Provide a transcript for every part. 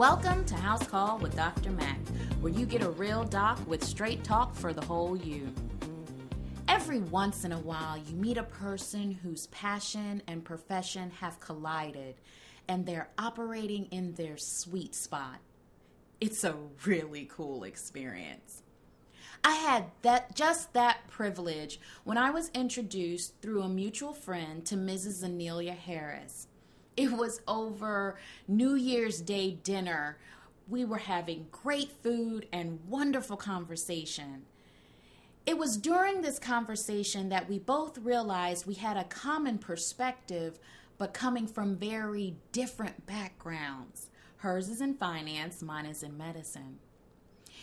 Welcome to House Call with Dr. Mac, where you get a real doc with straight talk for the whole you. Every once in a while, you meet a person whose passion and profession have collided and they're operating in their sweet spot. It's a really cool experience. I had that just that privilege when I was introduced through a mutual friend to Mrs. Anelia Harris. It was over New Year's Day dinner. We were having great food and wonderful conversation. It was during this conversation that we both realized we had a common perspective, but coming from very different backgrounds. Hers is in finance, mine is in medicine.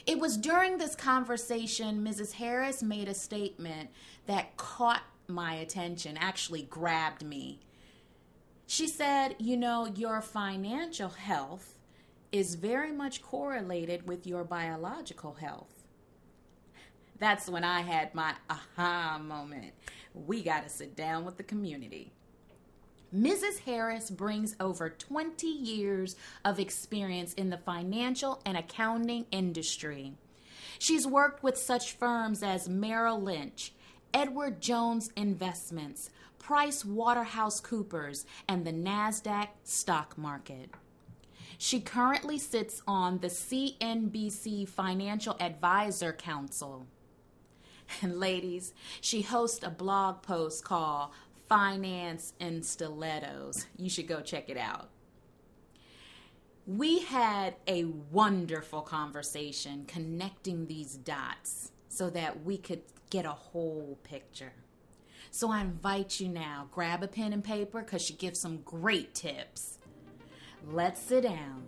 It was during this conversation Mrs. Harris made a statement that caught my attention, actually grabbed me. She said, You know, your financial health is very much correlated with your biological health. That's when I had my aha moment. We got to sit down with the community. Mrs. Harris brings over 20 years of experience in the financial and accounting industry. She's worked with such firms as Merrill Lynch, Edward Jones Investments, Price Waterhouse Coopers, and the NASDAQ stock market. She currently sits on the CNBC Financial Advisor Council. And ladies, she hosts a blog post called Finance and Stilettos. You should go check it out. We had a wonderful conversation connecting these dots so that we could get a whole picture. So I invite you now, grab a pen and paper because she gives some great tips. Let's sit down.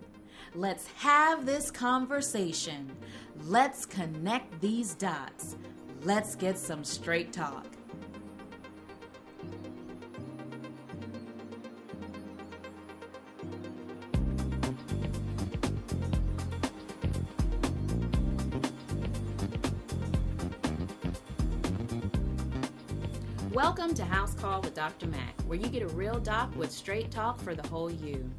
Let's have this conversation. Let's connect these dots. Let's get some straight talk. Welcome to House Call with Dr. Mac, where you get a real doc with straight talk for the whole you.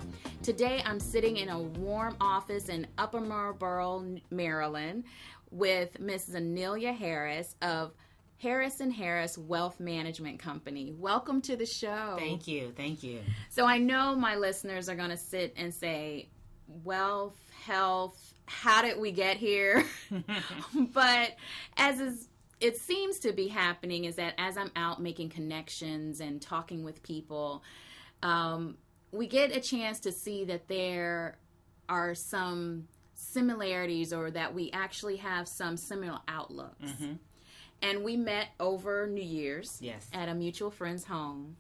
Today I'm sitting in a warm office in Upper Marlboro, Maryland, with Mrs. Anelia Harris of Harris and Harris Wealth Management Company. Welcome to the show. Thank you. Thank you. So I know my listeners are going to sit and say, wealth, health, how did we get here? but as is it seems to be happening is that as I'm out making connections and talking with people, um, we get a chance to see that there are some similarities or that we actually have some similar outlooks. Mm-hmm. And we met over New Year's Yes. at a mutual friend's home.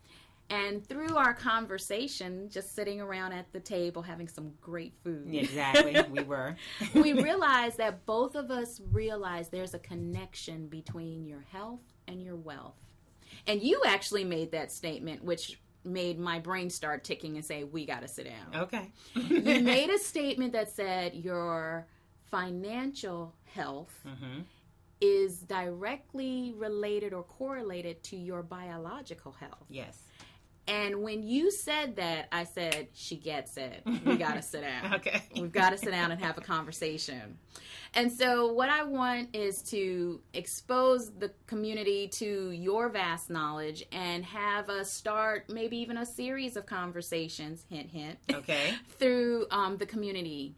And through our conversation, just sitting around at the table having some great food. Exactly. we were. we realized that both of us realized there's a connection between your health and your wealth. And you actually made that statement, which made my brain start ticking and say, We got to sit down. Okay. you made a statement that said your financial health hmm is directly related or correlated to your biological health. Yes. And when you said that, I said, She gets it. We got to sit down. Okay. We've got to sit down and have a conversation. And so, what I want is to expose the community to your vast knowledge and have us start maybe even a series of conversations, hint, hint, Okay. through um, the community.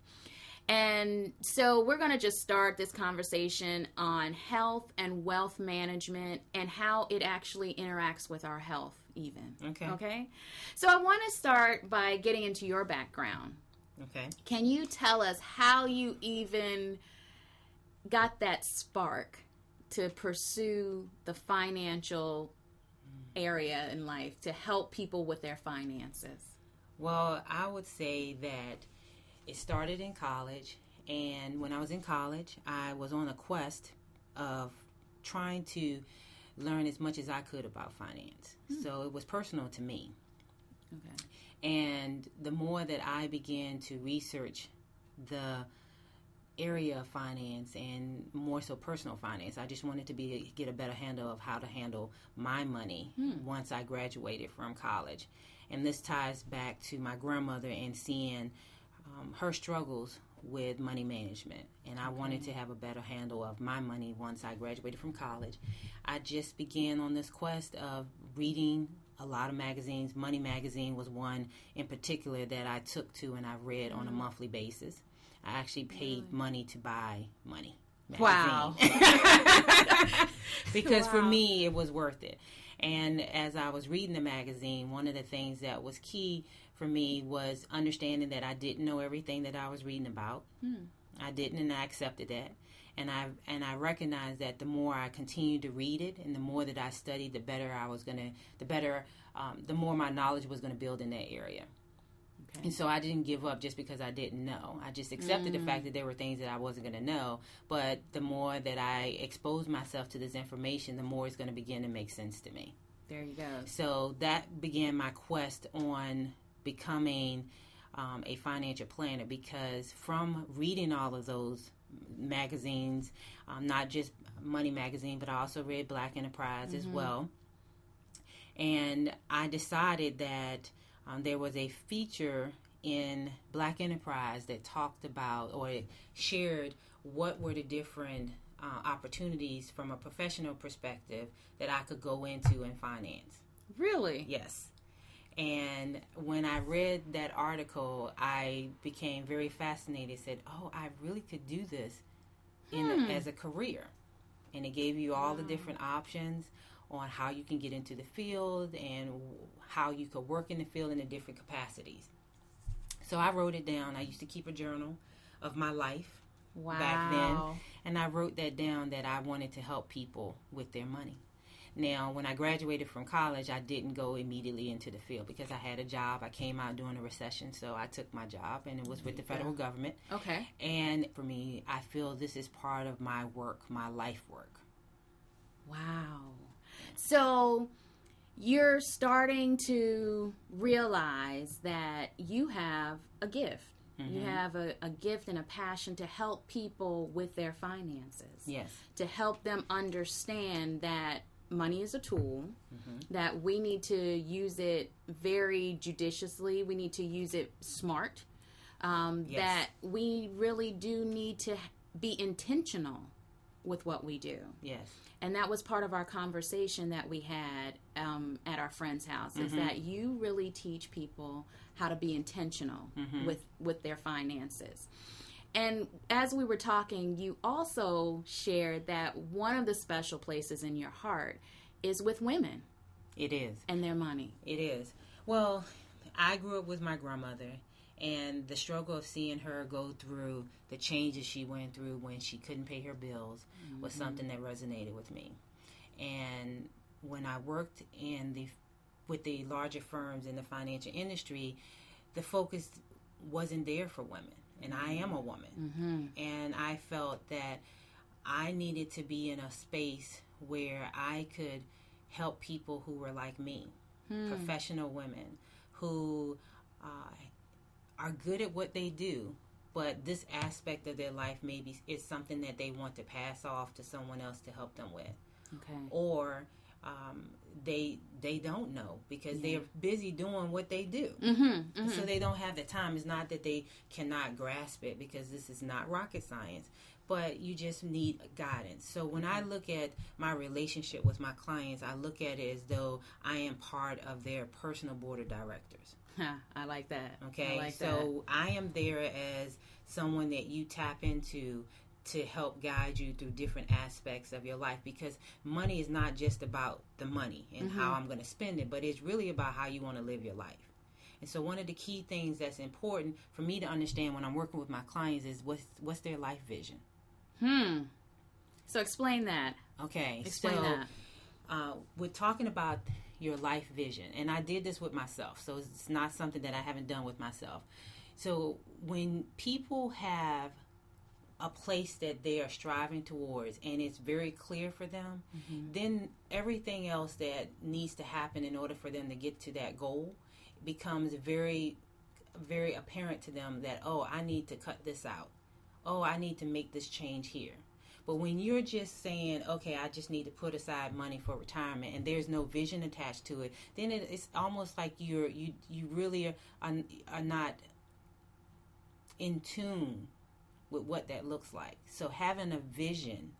And so, we're going to just start this conversation on health and wealth management and how it actually interacts with our health, even. Okay. Okay. So, I want to start by getting into your background. Okay. Can you tell us how you even got that spark to pursue the financial area in life to help people with their finances? Well, I would say that it started in college, and when I was in college, I was on a quest of trying to learn as much as I could about finance. So it was personal to me. Okay. And the more that I began to research the area of finance and more so personal finance, I just wanted to be get a better handle of how to handle my money once I graduated from college. And this ties back to my grandmother and seeing um, her struggles with money management, and I wanted to have a better handle of my money once I graduated from college. I just began on this quest of reading a lot of magazines. Money Magazine was one in particular that I took to and I read on a mm-hmm. monthly basis. I actually paid money to buy money. Wow. because for me, it was worth it. And as I was reading the magazine, one of the things that was key for me was understanding that I didn't know everything that I was reading about. I didn't, and I accepted that. And I and I recognized that the more I continued to read it, and the more that I studied, the better I was gonna, the better, um, the more my knowledge was gonna build in that area. Okay. And so I didn't give up just because I didn't know. I just accepted the fact that there were things that I wasn't going to know. But the more that I expose myself to this information, the more it's going to begin to make sense to me. There you go. So that began my quest on becoming um, a financial planner because from reading all of those magazines, um, not just Money Magazine, but I also read Black Enterprise as well. And I decided that um, there was a feature in Black Enterprise that talked about or shared what were the different uh, opportunities from a professional perspective that I could go into in finance. Really? Yes. And when I read that article, I became very fascinated. Said, "Oh, I really could do this in Hmm. as a career." And it gave you all the different options on how you can get into the field and how you could work in the field in the different capacities. So I wrote it down. I used to keep a journal of my life Wow. back then. And I wrote that down that I wanted to help people with their money. Now, when I graduated from college, I didn't go immediately into the field because I had a job. I came out during a recession, so I took my job, and it was with the federal government. Okay. And for me, I feel this is part of my work, my life work. Wow. So you're starting to realize that you have a gift. You mm-hmm. have a, a gift and a passion to help people with their finances. Yes. To help them understand that money is a tool, that we need to use it very judiciously, we need to use it smart, um, Yes. that we really do need to be intentional with what we do. Yes. and that was part of our conversation that we had um, at our friend's house is that you really teach people how to be intentional with with their finances and as we were talking you also shared that one of the special places in your heart is with women It is. and their money It is. Well, I grew up with my grandmother, and the struggle of seeing her go through the changes she went through when she couldn't pay her bills was mm-hmm. something that resonated with me. And when I worked in the with the larger firms in the financial industry, the focus wasn't there for women, and I am a woman, mm-hmm. and I felt that I needed to be in a space where I could help people who were like me, professional women who uh, are good at what they do, but this aspect of their life maybe is something that they want to pass off to someone else to help them with, okay. Or um, they they don't know because they're busy doing what they do. mm-hmm. So they don't have the time. It's not that they cannot grasp it because this is not rocket science, but you just need guidance. So when I look at my relationship with my clients, I look at it as though I am part of their personal board of directors. i like that Okay, I like so I am there as someone that you tap into to help guide you through different aspects of your life because money is not just about the money and how I'm going to spend it, but it's really about how you want to live your life. And so one of the key things that's important for me to understand when I'm working with my clients is what's what's their life vision. hmm so explain that Okay, explain so that uh, we're talking about your life vision, and I did this with myself, so it's not something that I haven't done with myself. So when people have a place that they are striving towards and it's very clear for them, mm-hmm. then everything else that needs to happen in order for them to get to that goal becomes very, very apparent to them that, oh, I need to cut this out. Oh, I need to make this change here. But when you're just saying, okay, I just need to put aside money for retirement, and there's no vision attached to it, then it, it's almost like you're you you really are, are, are not in tune with what that looks like. So having a vision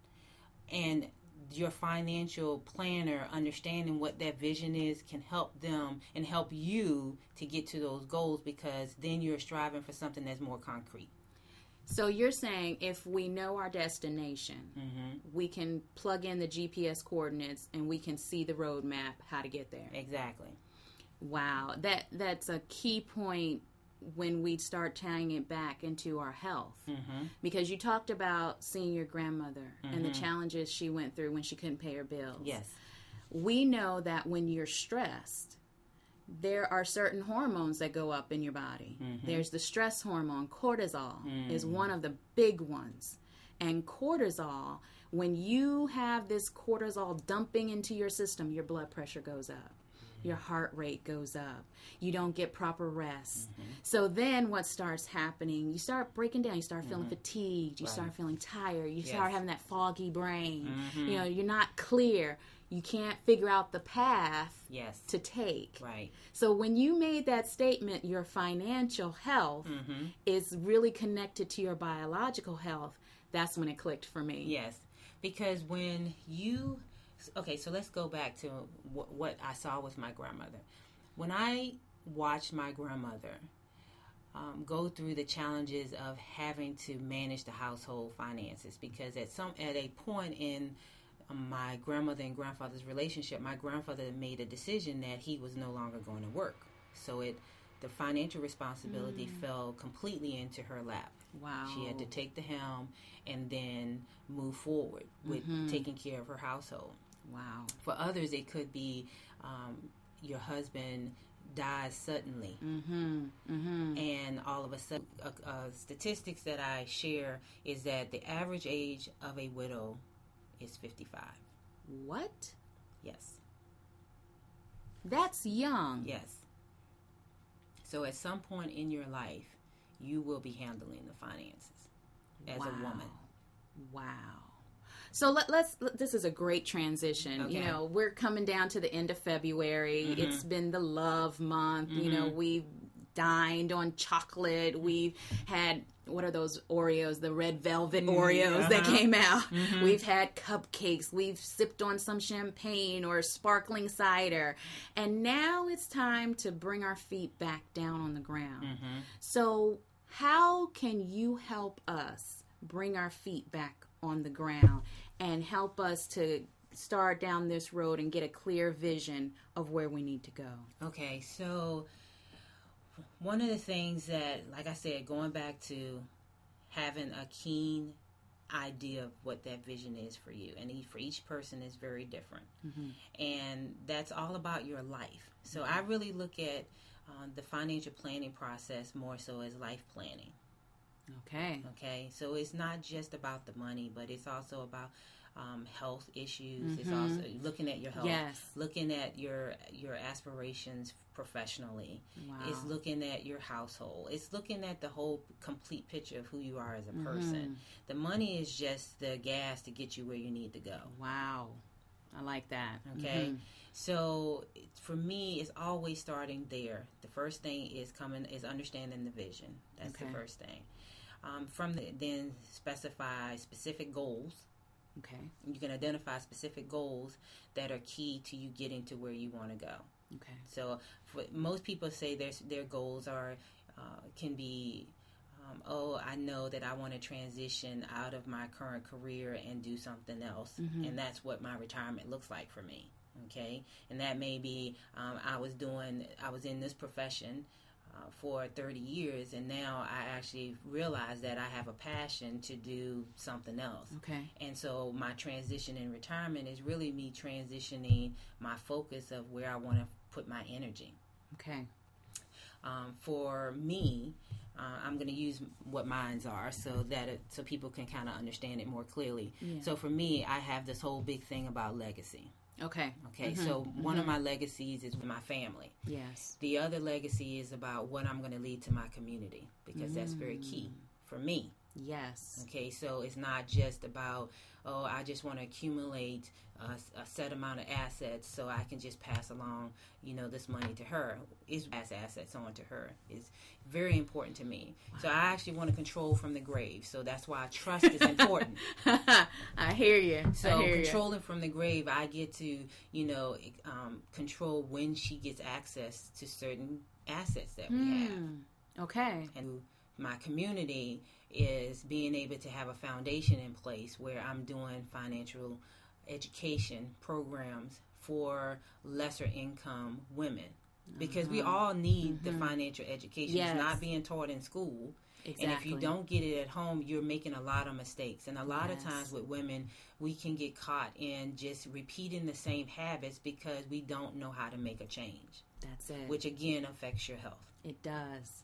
and your financial planner understanding what that vision is can help them and help you to get to those goals because then you're striving for something that's more concrete. So you're saying if we know our destination, Mm-hmm. we can plug in the GPS coordinates and we can see the roadmap how to get there. Exactly. Wow, that that's a key point when we start tying it back into our health. Mm-hmm. Because you talked about seeing your grandmother and the mm-hmm. challenges she went through when she couldn't pay her bills. Yes. We know that when you're stressed, there are certain hormones that go up in your body. Mm-hmm. There's the stress hormone, cortisol is mm. one of the big ones. And cortisol, when you have this cortisol dumping into your system, your blood pressure goes up. Your heart rate goes up. You don't get proper rest. Mm-hmm. So then what starts happening? You start breaking down. You start feeling mm-hmm. fatigued. You start feeling tired. You start having that foggy brain. Mm-hmm. You know, you're not clear. You can't figure out the path Yes. to take. Right. So when you made that statement, your financial health Mm-hmm. is really connected to your biological health. That's when it clicked for me. Yes, because when you okay, so let's go back to what, what I saw with my grandmother. When I watched my grandmother um, go through the challenges of having to manage the household finances, because at some at a point in my grandmother and grandfather's relationship, my grandfather made a decision that he was no longer going to work. So it the financial responsibility fell completely into her lap. Wow. She had to take the helm and then move forward with taking care of her household. Wow. For others, it could be um, your husband dies suddenly, Mm-hmm. Mm-hmm. and all of a sudden, uh, uh, statistics that I share is that the average age of a widow is 55. What? Yes, That's young. yes. So at some point in your life, you will be handling the finances as wow. a woman. Wow. So let, let's. Let, this is a great transition. You Okay. Mm-hmm. know, we're coming down to the end of February. It's been the love month. You know, we've dined on chocolate. We've had what are those Oreos? The red velvet Oreos that uh-huh. came out. We've had cupcakes. We've sipped on some champagne or sparkling cider, and now it's time to bring our feet back down on the ground. Mm-hmm. So, how can you help us bring our feet back on the ground and help us to start down this road and get a clear vision of where we need to go? Okay, so one of the things that, like I said, going back to having a keen idea of what that vision is for you, and for each person is very different, and that's all about your life. So I really look at um, the financial planning process more so as life planning. Okay. Okay, so it's not just about the money, but it's also about um, health issues. It's also looking at your health, Yes. looking at your your aspirations professionally. Wow. It's looking at your household. It's looking at the whole complete picture of who you are as a person. The money is just the gas to get you where you need to go. Wow. I like that. Okay. Mhm. So it- for me, it's always starting there. The first thing is coming is understanding the vision. That's Okay. the first thing. Um, from the, then specify specific goals. Okay. You can identify specific goals that are key to you getting to where you want to go. Okay. So for, most people say their their goals are uh, can be. Um, oh, I know that I want to transition out of my current career and do something else, and that's what my retirement looks like for me. Okay, and that may be um, I was doing, I was in this profession uh, for 30 years, and now I actually realize that I have a passion to do something else. Okay. And so my transition in retirement is really me transitioning my focus of where I want to put my energy. Okay. Um, for me, uh, I'm going to use what mines are so that it, so people can kind of understand it more clearly. So for me, I have this whole big thing about legacy. Okay. Okay, mm-hmm. so one of mm-hmm. my legacies is with my family. Yes. The other legacy is about what I'm going to lead to my community because that's very key mm. for me. Yes. Okay, so it's not just about, oh, I just want to accumulate a, a, set amount of assets so I can just pass along, you know, this money to her. Is pass assets on to her is very important to me. Wow. So I actually want to control from the grave. So that's why trust is important. I hear you. So hear controlling you. from the grave, I get to, you know, um, control when she gets access to certain assets that we mm. have. Hmm. Okay. And my community is being able to have a foundation in place where I'm doing financial education programs for lesser income women because we all need mm-hmm. the financial education. Yes. It's not being taught in school. Exactly. And if you don't get it at home, you're making a lot of mistakes. And a lot yes. of times with women, we can get caught in just repeating the same habits because we don't know how to make a change. That's it. Which again affects your health. It does.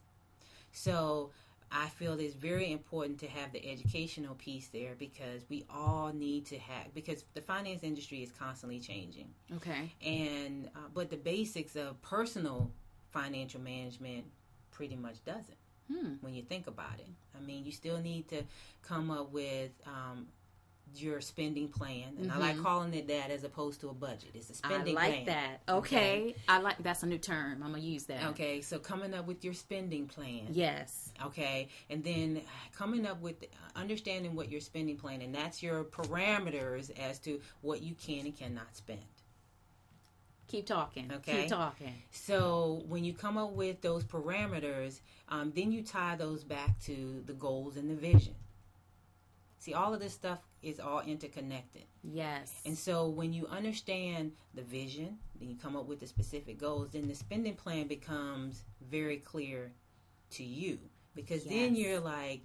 So I feel it's very important to have the educational piece there because we all need to have because the finance industry is constantly changing. Okay. And uh, but the basics of personal financial management pretty much doesn't. Hmm. When you think about it, I mean, you still need to come up with um, your spending plan, and mm-hmm. I like mm-hmm. calling it that as opposed to a budget. It's a spending plan. I like plan. that. Okay. okay. I like that's a new term. I'm gonna use that. Okay, so coming up with your spending plan. Yes. Okay, and then coming up with understanding what your spending plan, and that's your parameters as to what you can and cannot spend. Keep talking. Okay. Keep talking. So when you come up with those parameters, um, then you tie those back to the goals and the vision. See, all of this stuff is all interconnected. Yes. And so when you understand the vision, then you come up with the specific goals, then the spending plan becomes very clear to you because yes. then you're like,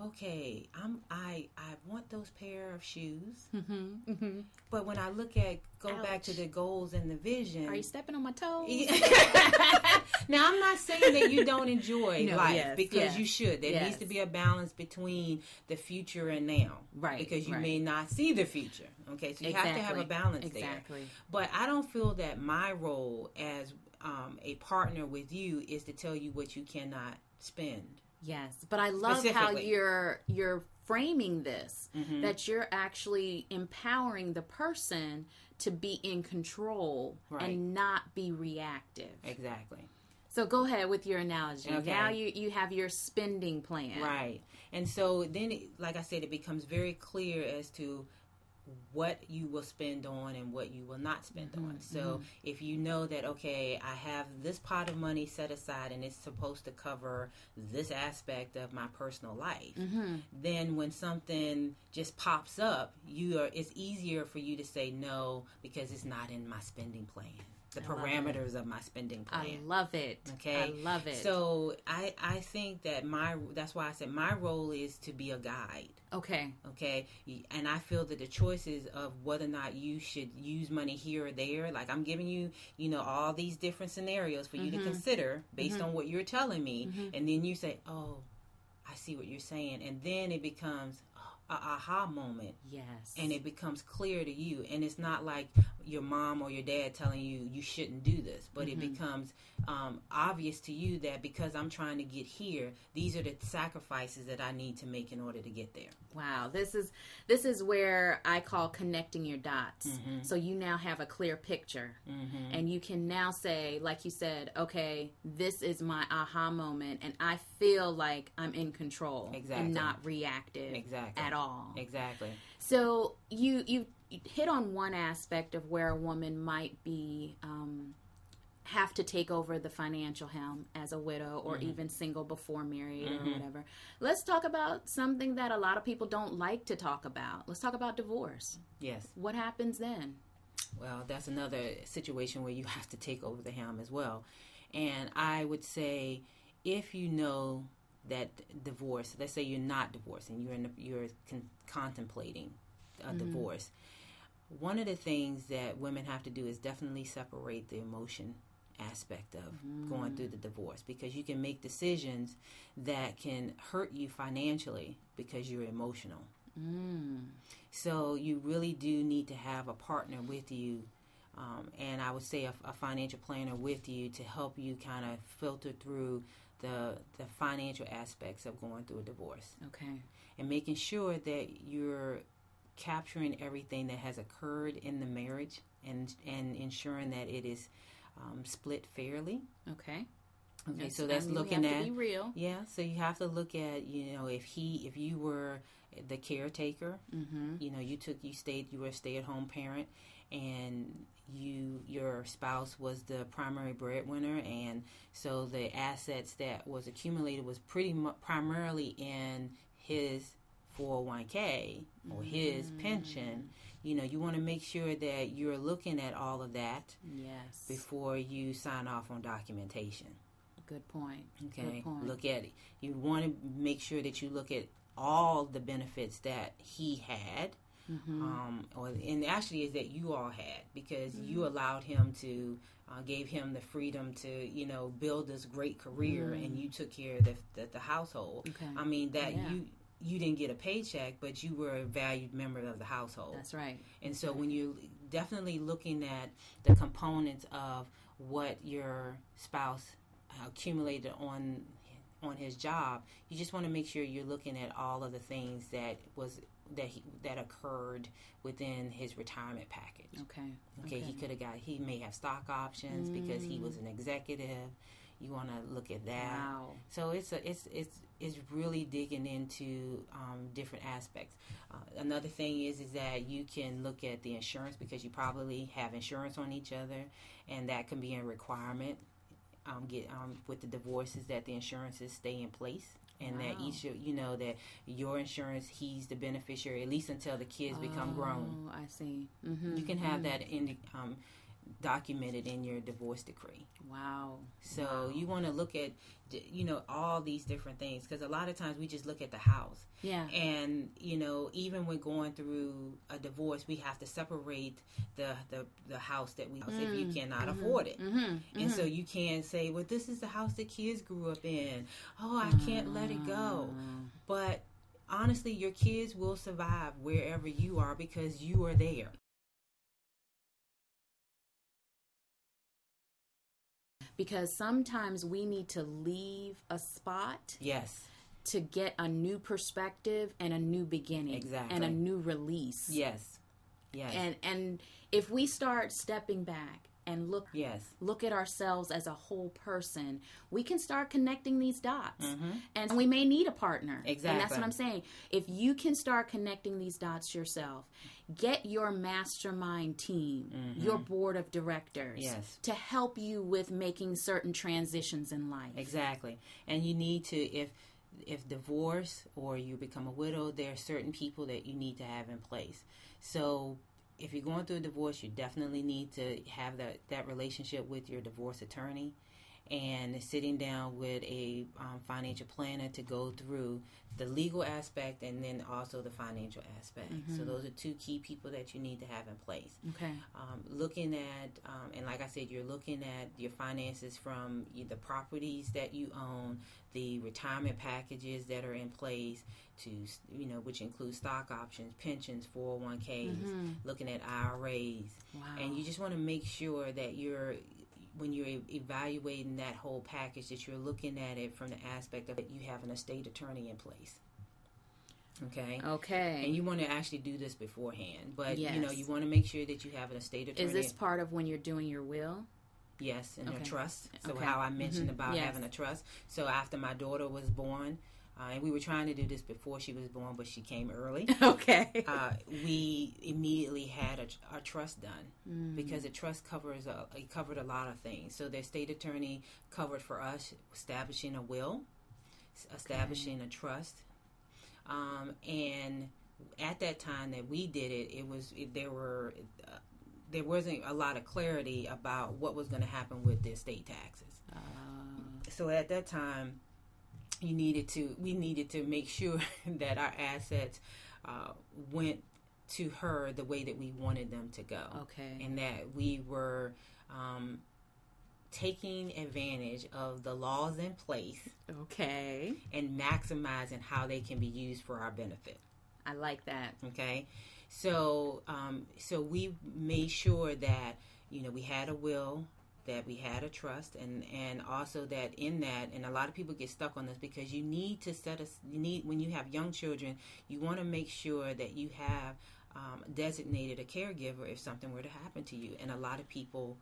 okay, I'm I I want those pair of shoes, mm-hmm, mm-hmm. but when I look at go Ouch. back to the goals and the vision, are you stepping on my toes? now I'm not saying that you don't enjoy no, life yes, because yes, you should. There yes. needs to be a balance between the future and now, right? Because you right. may not see the future. Okay, so you exactly. have to have a balance there. exactly. there. But I don't feel that my role as um, a partner with you is to tell you what you cannot spend Yes, but I love how you're you're framing this mm-hmm. that you're actually empowering the person to be in control right. and not be reactive. Exactly. So go ahead with your analogy. Okay. Now you you have your spending plan. Right. And so then like I said it becomes very clear as to what you will spend on and what you will not spend mm-hmm, on. So mm-hmm. if you know that okay, I have this pot of money set aside and it's supposed to cover this aspect of my personal life, mm-hmm. then when something just pops up, you are it's easier for you to say no because it's not in my spending plan the I parameters of my spending plan. I love it. Okay, I love it. So I I think that my that's why I said my role is to be a guide. Okay. Okay, and I feel that the choices of whether or not you should use money here or there, like I'm giving you, you know, all these different scenarios for you mm-hmm. to consider based mm-hmm. on what you're telling me, mm-hmm. and then you say, oh. I see what you're saying, and then it becomes, a aha moment. Yes. And it becomes clear to you. And it's not like your mom or your dad telling you you shouldn't do this, but mm-hmm. it becomes um, obvious to you that because I'm trying to get here, these are the sacrifices that I need to make in order to get there. Wow, this is this is where I call connecting your dots. Mm-hmm. So you now have a clear picture, mm-hmm. and you can now say, like you said, okay, this is my aha moment, and I feel like I'm in control exactly. and not reactive exactly. at all. Exactly. So you you hit on one aspect of where a woman might be. Um, have to take over the financial helm as a widow or mm-hmm. even single before married mm-hmm. or whatever. Let's talk about something that a lot of people don't like to talk about. Let's talk about divorce. Yes. What happens then? Well, that's another situation where you have to take over the helm as well. And I would say if you know that divorce, let's say you're not divorced and you're in the, you're con- contemplating a mm-hmm. divorce, one of the things that women have to do is definitely separate the emotion aspect of mm. going through the divorce because you can make decisions that can hurt you financially because you're emotional. Mm. So you really do need to have a partner with you. Um, and I would say a, a, financial planner with you to help you kind of filter through the the financial aspects of going through a divorce Okay. and making sure that you're capturing everything that has occurred in the marriage and and ensuring that it is um, split fairly. Okay. Okay, so that's I mean, we looking at real. yeah. So you have to look at you know if he if you were the caretaker, Mm-hmm. you know you took you stayed you were a stay at home parent, and you your spouse was the primary breadwinner, and so the assets that was accumulated was pretty much primarily in his 401k or mm-hmm. his pension. You know you want to make sure that you're looking at all of that Yes. before you sign off on documentation. Good point. Okay, Good point. look at it. You want to make sure that you look at all the benefits that he had, Mm-hmm. um, or and actually is that you all had because Mm-hmm. you allowed him to uh, gave him the freedom to you know build this great career, and you took care of the the, the household. Okay. I mean that Yeah. you. You didn't get a paycheck, but you were a valued member of the household. That's right. And so when you're definitely looking at the components of what your spouse accumulated on on his job, you just want to make sure you're looking at all of the things that was that he, that occurred within his retirement package. Okay. Okay, he could have got he may have stock options because he was an executive. You want to look at that. Wow. So it's a, it's it's it's really digging into um, different aspects. Uh, another thing is is that you can look at the insurance because you probably have insurance on each other, and that can be a requirement. Um, get um, with the divorces that the insurances stay in place. And that each, of- you know, that your insurance, he's the beneficiary at least until the kids become grown. Oh, I see. Mm-hmm. You can have that in um, documented in your divorce decree. Wow. So you want to look at, you know, all these different things because a lot of times we just look at the house, Yeah. and you know, even when going through a divorce, we have to separate the the, the house that we if you mm. cannot mm-hmm. afford it, Mm-hmm. and so mm-hmm. you can't say, well, this is the house the kids grew up in. Oh, I can't let it go, ah. but. Honestly, your kids will survive wherever you are because you are there. Because sometimes we need to leave a spot Yes. to get a new perspective and a new beginning Exactly. and a new release. Yes. Yes. And and if we start stepping back and look yes. look at ourselves as a whole person, we can start connecting these dots. Mm-hmm. And we may need a partner. exactly And that's what I'm saying. If you can start connecting these dots yourself, get your mastermind team, your board of directors Mm-hmm. Yes. to help you with making certain transitions in life. Exactly. And you need to if if divorce or you become a widow, there are certain people that you need to have in place. So if you're going through a divorce, you definitely need to have that, that relationship with your divorce attorney and sitting down with a um, financial planner to go through the legal aspect and then also the financial aspect. So those are two key people that you need to have in place Okay. um, looking at, um, and like I said, you're looking at your finances from the properties that you own, the retirement packages that are in place, to you know, which include stock options, pensions, 401ks, looking at IRAs, Wow. and you just want to make sure that you're when you're e- evaluating that whole package that you're looking at it from the aspect of that you have a state attorney in place. Okay. Okay. And you want to actually do this beforehand, but you know you want to make sure that you have an estate attorney. Is this part of when you're doing your will? yes, and Okay. a trust. So Okay. how I mentioned Mhm. about Yes. having a trust. So after my daughter was born, uh, and we were trying to do this before she was born, but she came early. Okay. uh, we immediately had a, a trust done Mm. because a trust covers a, it covered a lot of things. So the state attorney covered for us establishing a will, establishing a trust, um, and at that time that we did it, it was it, there were uh, there wasn't a lot of clarity about what was going to happen with the estate taxes. Uh, So at that time, you needed to we needed to make sure that our assets uh, went to her the way that we wanted them to go, okay. and that we were um, taking advantage of the laws in place Okay. and maximizing how they can be used for our benefit. I like that. Okay, so um, so we made sure that you know we had a will that we had a trust and and also that in that and a lot of people get stuck on this because you need to set us you need when you have young children you want to make sure that you have um, designated a caregiver if something were to happen to you. And a lot of people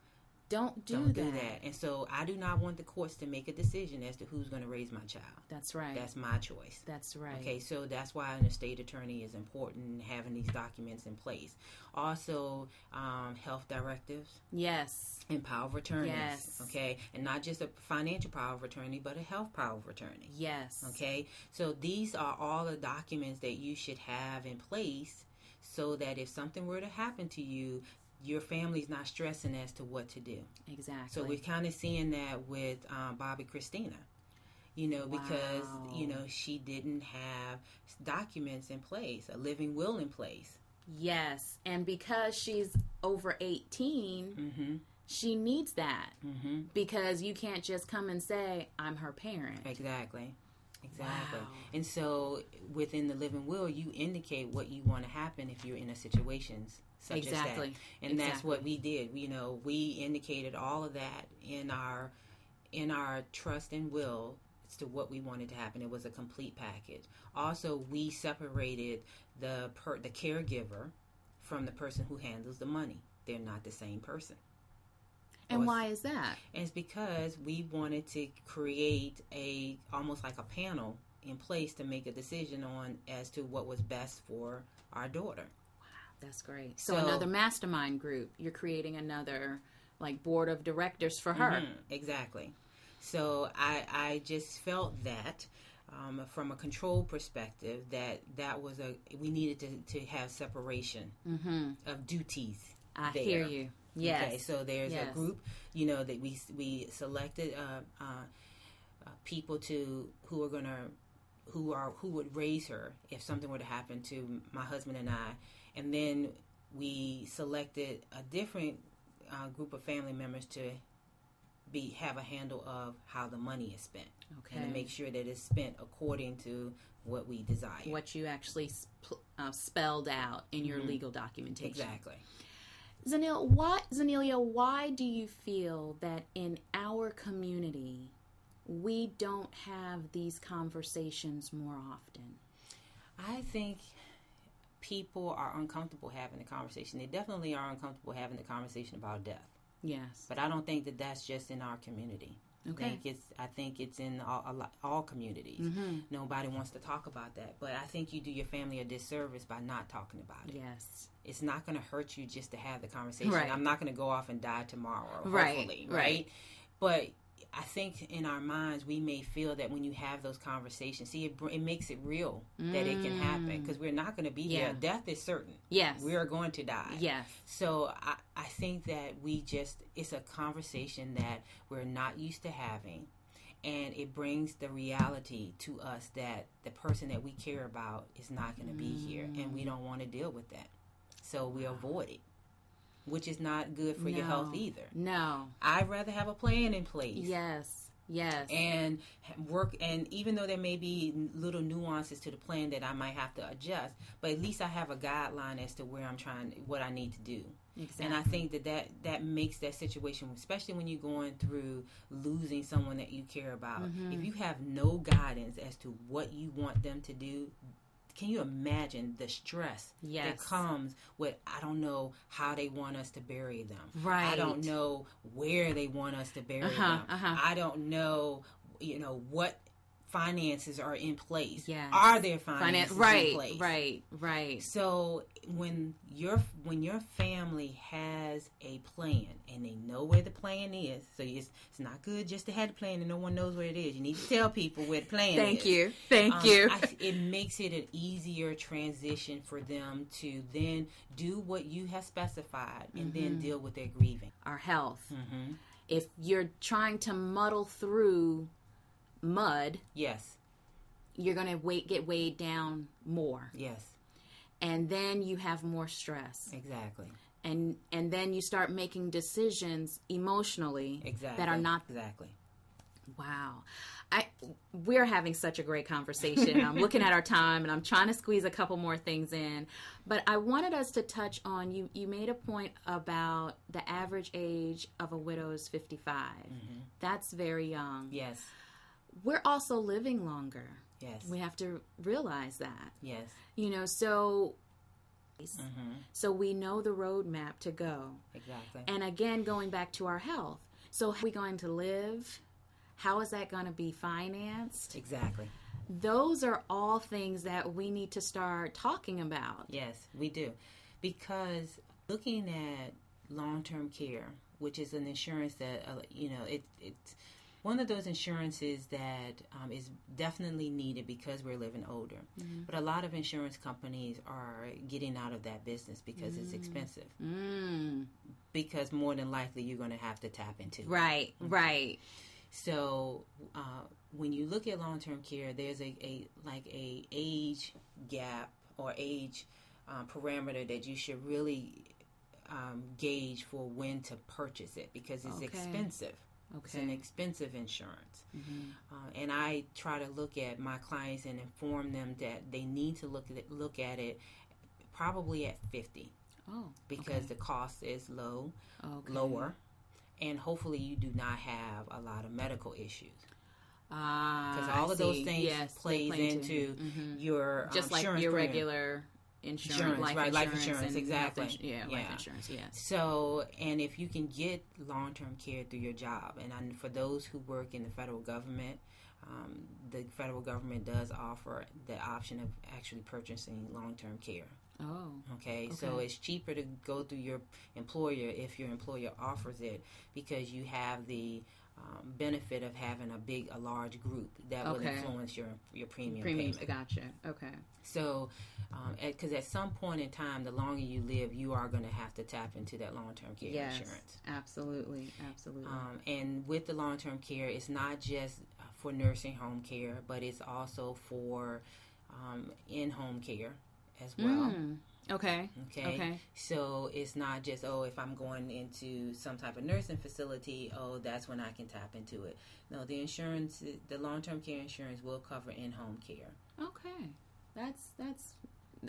don't do, don't that. do that and so i do not want the courts to make a decision as to who's going to raise my child That's right. that's my choice That's right. Okay, so that's why an estate attorney is important, having these documents in place. Also, um, health directives Yes. and power of attorney. Yes. Okay, and not just a financial power of attorney, but a health power of attorney. Yes. Okay, so these are all the documents that you should have in place so that if something were to happen to you, your family's not stressing as to what to do. Exactly. So we're kind of seeing that with um, Bobbi Kristina, you know, because you know she didn't have documents in place, a living will in place. yes, and because she's over 18, Mm-hmm. she needs that Mm-hmm. because you can't just come and say I'm her parent. Exactly. Exactly. Wow. And so within the living will, you indicate what you want to happen if you're in a situation such Exactly. as that. And that's what we did. You know, we indicated all of that in our in our trust and will as to what we wanted to happen. It was a complete package. Also, we separated the per, the caregiver from the person who handles the money. They're not the same person. And why is that? it's because we wanted to create a almost like a panel in place to make a decision on as to what was best for our daughter. That's great. So, So- another mastermind group. You're creating another like board of directors for her. Mhm, exactly. So I I just felt that um, from a control perspective that that was a we needed to, to have separation Mm-hmm. of duties. I there. hear you. Yes. Okay, so there's Yes. a group, you know, that we we selected uh, uh, uh, people to who are gonna who are who would raise her if something were to happen to my husband and I, and then we selected a different uh, group of family members to be have a handle of how the money is spent okay. and to make sure that it's spent according to what we desire. what you actually sp- uh, spelled out in your Mhm. legal documentation. exactly. Zanil, why, Zanelia, why do you feel that in our community we don't have these conversations more often? I think people are uncomfortable having the conversation. They definitely are uncomfortable having the conversation about death. Yes. But I don't think that that's just in our community. I Okay. think it's I think it's in all, all communities. Mm-hmm. Nobody wants to talk about that, but I think you do your family a disservice by not talking about it. Yes. It's not going to hurt you just to have the conversation. Right. I'm not going to go off and die tomorrow, Right, right. right? But I think in our minds we may feel that when you have those conversations, see, it, it makes it real that it can happen Mm. because we're not going to be Yeah. here. Death is certain. Yes. We are going to die. Yes. So I, I think that we just, it's a conversation that we're not used to having. And it brings the reality to us that the person that we care about is not going to be here. And we don't want to deal with that. So we avoid it, which is not good for your health either. No. I'd rather have a plan in place Yes. Yes. and work and even though there may be little nuances to the plan that I might have to adjust but at least I have a guideline as to where I'm trying what I need to do exactly. and I think that, that that makes that situation especially when you're going through losing someone that you care about Mhm. if you have no guidance as to what you want them to do can you imagine the stress that comes with I don't know how they want us to bury them Right. I don't know where they want us to bury Uh-huh, them. uh-huh. I don't know, you know, what finances are in place. Yes. Are there Finan- finances right. in place? Right. Right. So when your when your family has a plan and they know where the plan is, so it's it's not good just to have the plan and no one knows where it is. You need to tell people where the plan is. Thank you. Thank Um, you. I, it makes it an easier transition for them to then do what you have specified and then Mm-hmm. deal with their grieving. Our health. Mm-hmm. If you're trying to muddle through mud, Yes, you're going to wait get weighed down more. yes, And then you have more stress. exactly, And and then you start making decisions emotionally exactly. that are not exactly. Wow. I we're having such a great conversation. I'm looking at our time and I'm trying to squeeze a couple more things in. But I wanted us to touch on you you made a point about the average age of a widow is 55. Mm-hmm. That's very young. Yes. We're also living longer. Yes. We have to realize that. Yes. You know, so Mm-hmm. so we know the roadmap to go. Exactly. And again, going back to our health. So, how are we going to live? How is that going to be financed? exactly. Those are all things that we need to start talking about. Yes, we do. Because looking at long term care, which is an insurance that, uh, you know, it, it's one of those insurances that um, is definitely needed because we're living older. But a lot of insurance companies are getting out of that business because it's expensive. Mm, Because more than likely you're going to have to tap into it. right, right. So uh, when you look at long term care, there's a, a like a age gap or age um, parameter that you should really um, gauge for when to purchase it because it's Okay. expensive. It's an expensive insurance, uh, and I try to look at my clients and inform them that they need to look at it, look at it probably at fifty. Oh, because the cost is low, okay. lower, and hopefully you do not have a lot of medical issues. Ah, because I all of those things yes, plays play into Mhm. your um, just like insurance your premium. regular insurance, Insurance, life right, life insurance, insurance, and health exactly. ins- yeah, life insurance. Yeah. So, and if you can get long term care through your job, and I, for those who work in the federal government, um, the federal government does offer the option of actually purchasing long term care. Oh, Okay? so it's cheaper to go through your employer if your employer offers it because you have the um, benefit of having a big, a large group that will Okay. influence your your premium premiums. payment. Gotcha. Okay. So, because at some point in time, the longer you live, you are going to have to tap into that long term care Yes. insurance. Absolutely. Absolutely. Um, and with the long term care, it's not just for nursing home care, but it's also for um, in home care as well. Mm. Okay. Okay. Okay. So it's not just, oh, if I'm going into some type of nursing facility, oh, that's when I can tap into it. No, the insurance, the long term care insurance will cover in home care. Okay. That's that's.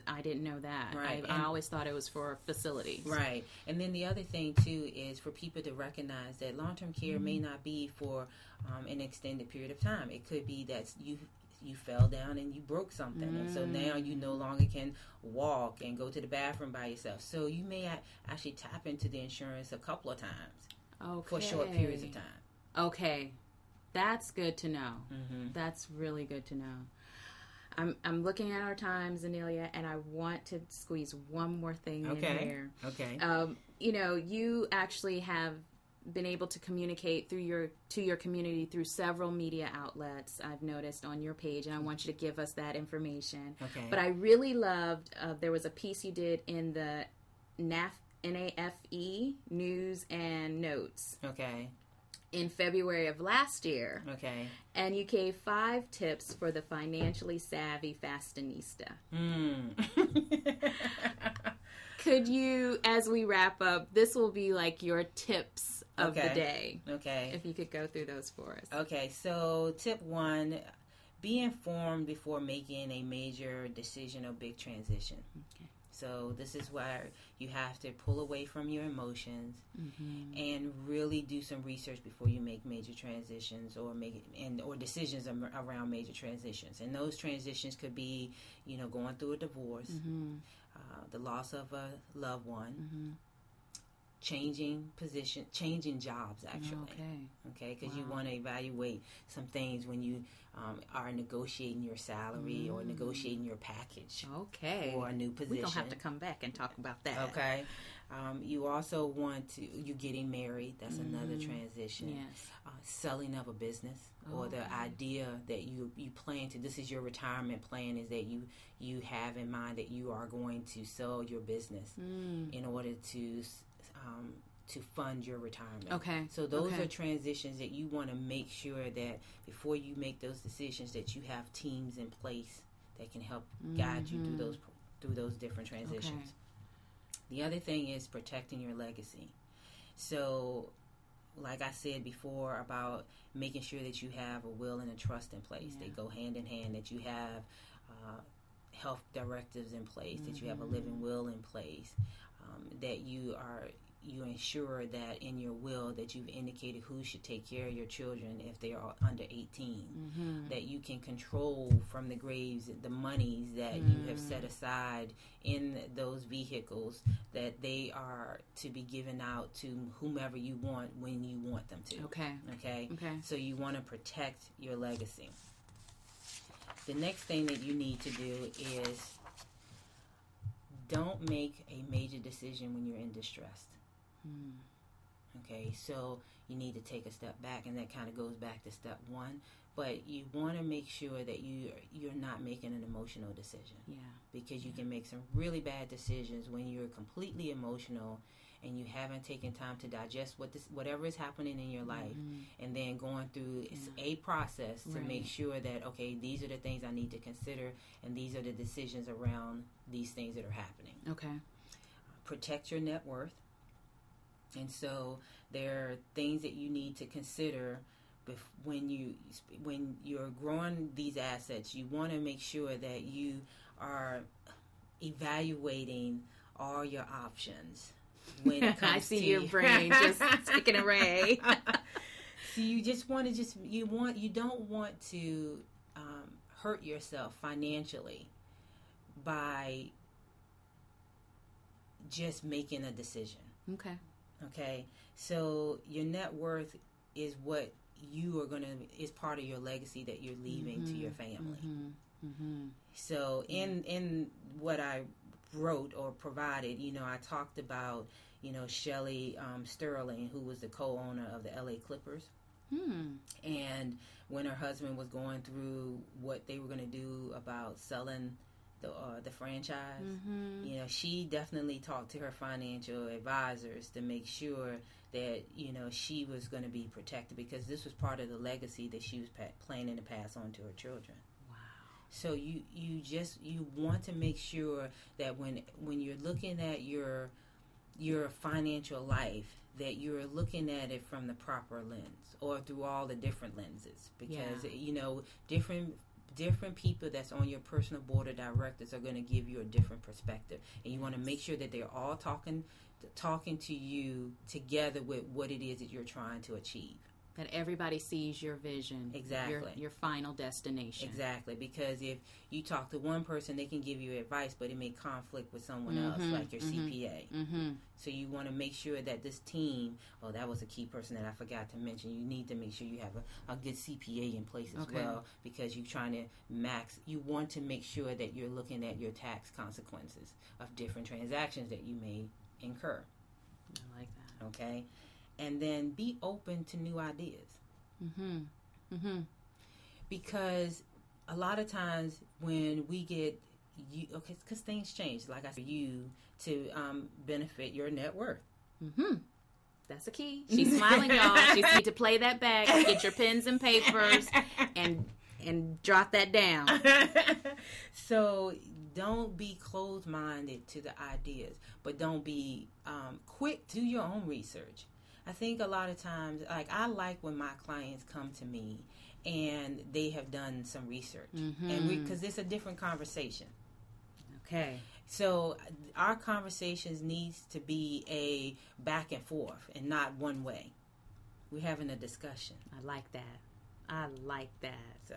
I didn't know that. Right, I, I always thought it was for facilities. Right. And then the other thing, too, is for people to recognize that long term care may not be for um, an extended period of time. It could be that you. You fell down and you broke something, and so now you no longer can walk and go to the bathroom by yourself. So you may actually tap into the insurance a couple of times Okay. for short periods of time. Okay. That's good to know. Mm-hmm. That's really good to know. I'm I'm looking at our time, Zanelia, and I want to squeeze one more thing Okay. in here. Okay. Um, you know, you actually have been able to communicate through your to your community through several media outlets. I've noticed on your page, and I want you to give us that information. Okay. But I really loved. Uh, there was a piece you did in the NAF, NAFE News and Notes okay. in February of last year, Okay. and you gave five tips for the financially savvy fastinista. Mm. Could you, as we wrap up, this will be like your tips of the day. okay. If you could go through those for us. Okay, so tip one be informed before making a major decision or big transition. Okay. So, this is where you have to pull away from your emotions Mm-hmm. and really do some research before you make major transitions or make and or decisions around major transitions. And those transitions could be, you know, going through a divorce, Mm-hmm. uh, the loss of a loved one, Mm-hmm. Changing position, changing jobs actually. Okay. okay because you want to evaluate some things when you um, are negotiating your salary or Mm. negotiating your package Okay. for a new position We don't have to come back and talk about that. okay um, you also want to you're getting married that's another Mm. transition Yes. uh, selling of a business or the idea that you you plan to this is your retirement plan is that you you have in mind that you are going to sell your business Mm. in order to um, to fund your retirement Okay. so those Okay. are transitions that you want to make sure that before you make those decisions that you have teams in place that can help guide you through Mhm. those through those different transitions. The other thing is protecting your legacy. So like I said before about making sure that you have a will and a trust in place. Yeah. They go hand in hand. That you have uh, health directives in place. That you have a living Mm-hmm. will in place. Um, that you are you ensure that in your will that you've indicated who should take care of your children if they are under 18 Mm-hmm. that you can control from the graves the monies that you have Mm. set aside in those vehicles that they are to be given out to whomever you want when you want them to Okay. okay Okay. so you want to protect your legacy the next thing that you need to do is don't make a major decision when you're in distress Mm. Okay, so you need to take a step back, and that kind of goes back to step one. But you want to make sure that you you're not making an emotional decision Yeah. because you can make some really bad decisions when you're completely emotional and you haven't taken time to digest what this whatever is happening in your life, Mhm. and then going through s- a process to Right. make sure that okay, these are the things I need to consider, and these are the decisions around these things that are happening Okay. protect your net worth. And so there are things that you need to consider when you when you're growing these assets. You want to make sure that you are evaluating all your options when it comes I see to your brain just sticking array. so you just want to just you want you don't want to um, hurt yourself financially by just making a decision okay. Okay so your net worth is what you are going to is part of your legacy that you're leaving to your family Mm-hmm. Mm-hmm. so in in what I wrote or provided, you know, I talked about you know Shelly um, Sterling, who was the co-owner of the LA Clippers, Hmm. and when her husband was going through what they were going to do about selling the uh, the franchise, Mm-hmm. you know, she definitely talked to her financial advisors to make sure that you know she was going to be protected because this was part of the legacy that she was pa- planning to pass on to her children. Wow. So you you just you want to make sure that when when you're looking at your your financial life that you're looking at it from the proper lens or through all the different lenses because Yeah. you know different different people that's on your personal board of directors are going to give you a different perspective. And you want to make sure that they're all talking talking to you together with what it is that you're trying to achieve That everybody sees your vision. Exactly. Your, your final destination. Exactly, because if you talk to one person, they can give you advice, but it may conflict with someone else, Mhm, like your mhm. CPA. Mm-hmm. So you want to make sure that this team, oh, that was a key person that I forgot to mention. You need to make sure you have a, a good CPA in place as Okay. well, because you're trying to max. You want to make sure that you're looking at your tax consequences of different transactions that you may incur. I like that. Okay, and then be open to new ideas. Mm-hmm. Mm-hmm. because a lot of times when we get you okay because things change like i said you to um, benefit your net worth Mm-hmm. That's the key. She's smiling, y'all. She need to play that back. Get your pens and papers and and jot that down. so don't be closed-minded to the ideas but don't be um, quick do your own research i think a lot of times like i like when my clients come to me and they have done some research and because mm-hmm. it's a different conversation Okay. So our conversations needs to be a back and forth and not one way. We're having a discussion. I like that. I like that. So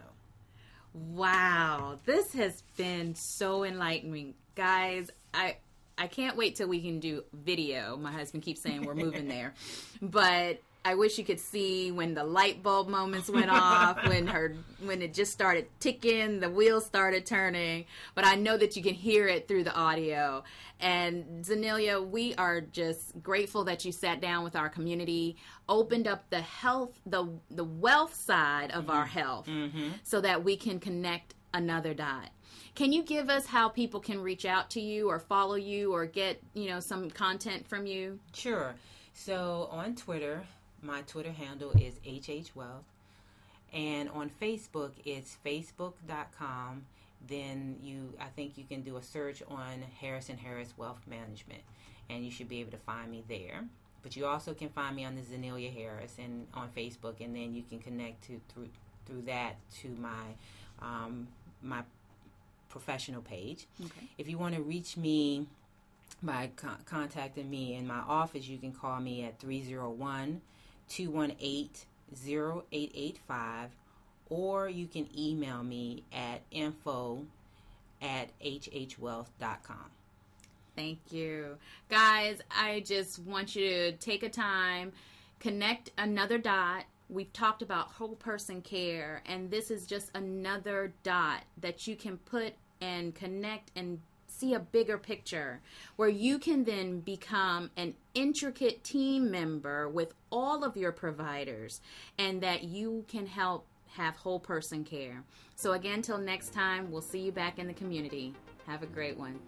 Wow, this has been so enlightening, guys. I I can't wait till we can do video. My husband keeps saying we're moving there, but I wish you could see when the light bulb moments went off, when her when it just started ticking, the wheels started turning. But I know that you can hear it through the audio. And Zanelia, we are just grateful that you sat down with our community, opened up the health, the the wealth side of our mm-hmm. health, mm-hmm. so that we can connect another dot. Can you give us how people can reach out to you or follow you or get, you know, some content from you? sure. So on Twitter, my Twitter handle is HH Wealth. And on Facebook, it's facebook.com. Then you, I think you can do a search on Harrison Harris Wealth Management, and you should be able to find me there. but you also can find me on the Zanelia Harris and on Facebook, and then you can connect to through through that to my um, my professional page. Okay. If you want to reach me by con- contacting me in my office, you can call me at 301 218 0885 or you can email me at info at hhwealth.com. Thank you. Guys, I just want you to take a time, connect another dot. We've talked about whole person care, and this is just another dot that you can put and connect and see a bigger picture where you can then become an intricate team member with all of your providers and that you can help have whole person care. So, again, till next time, we'll see you back in the community. Have a great one.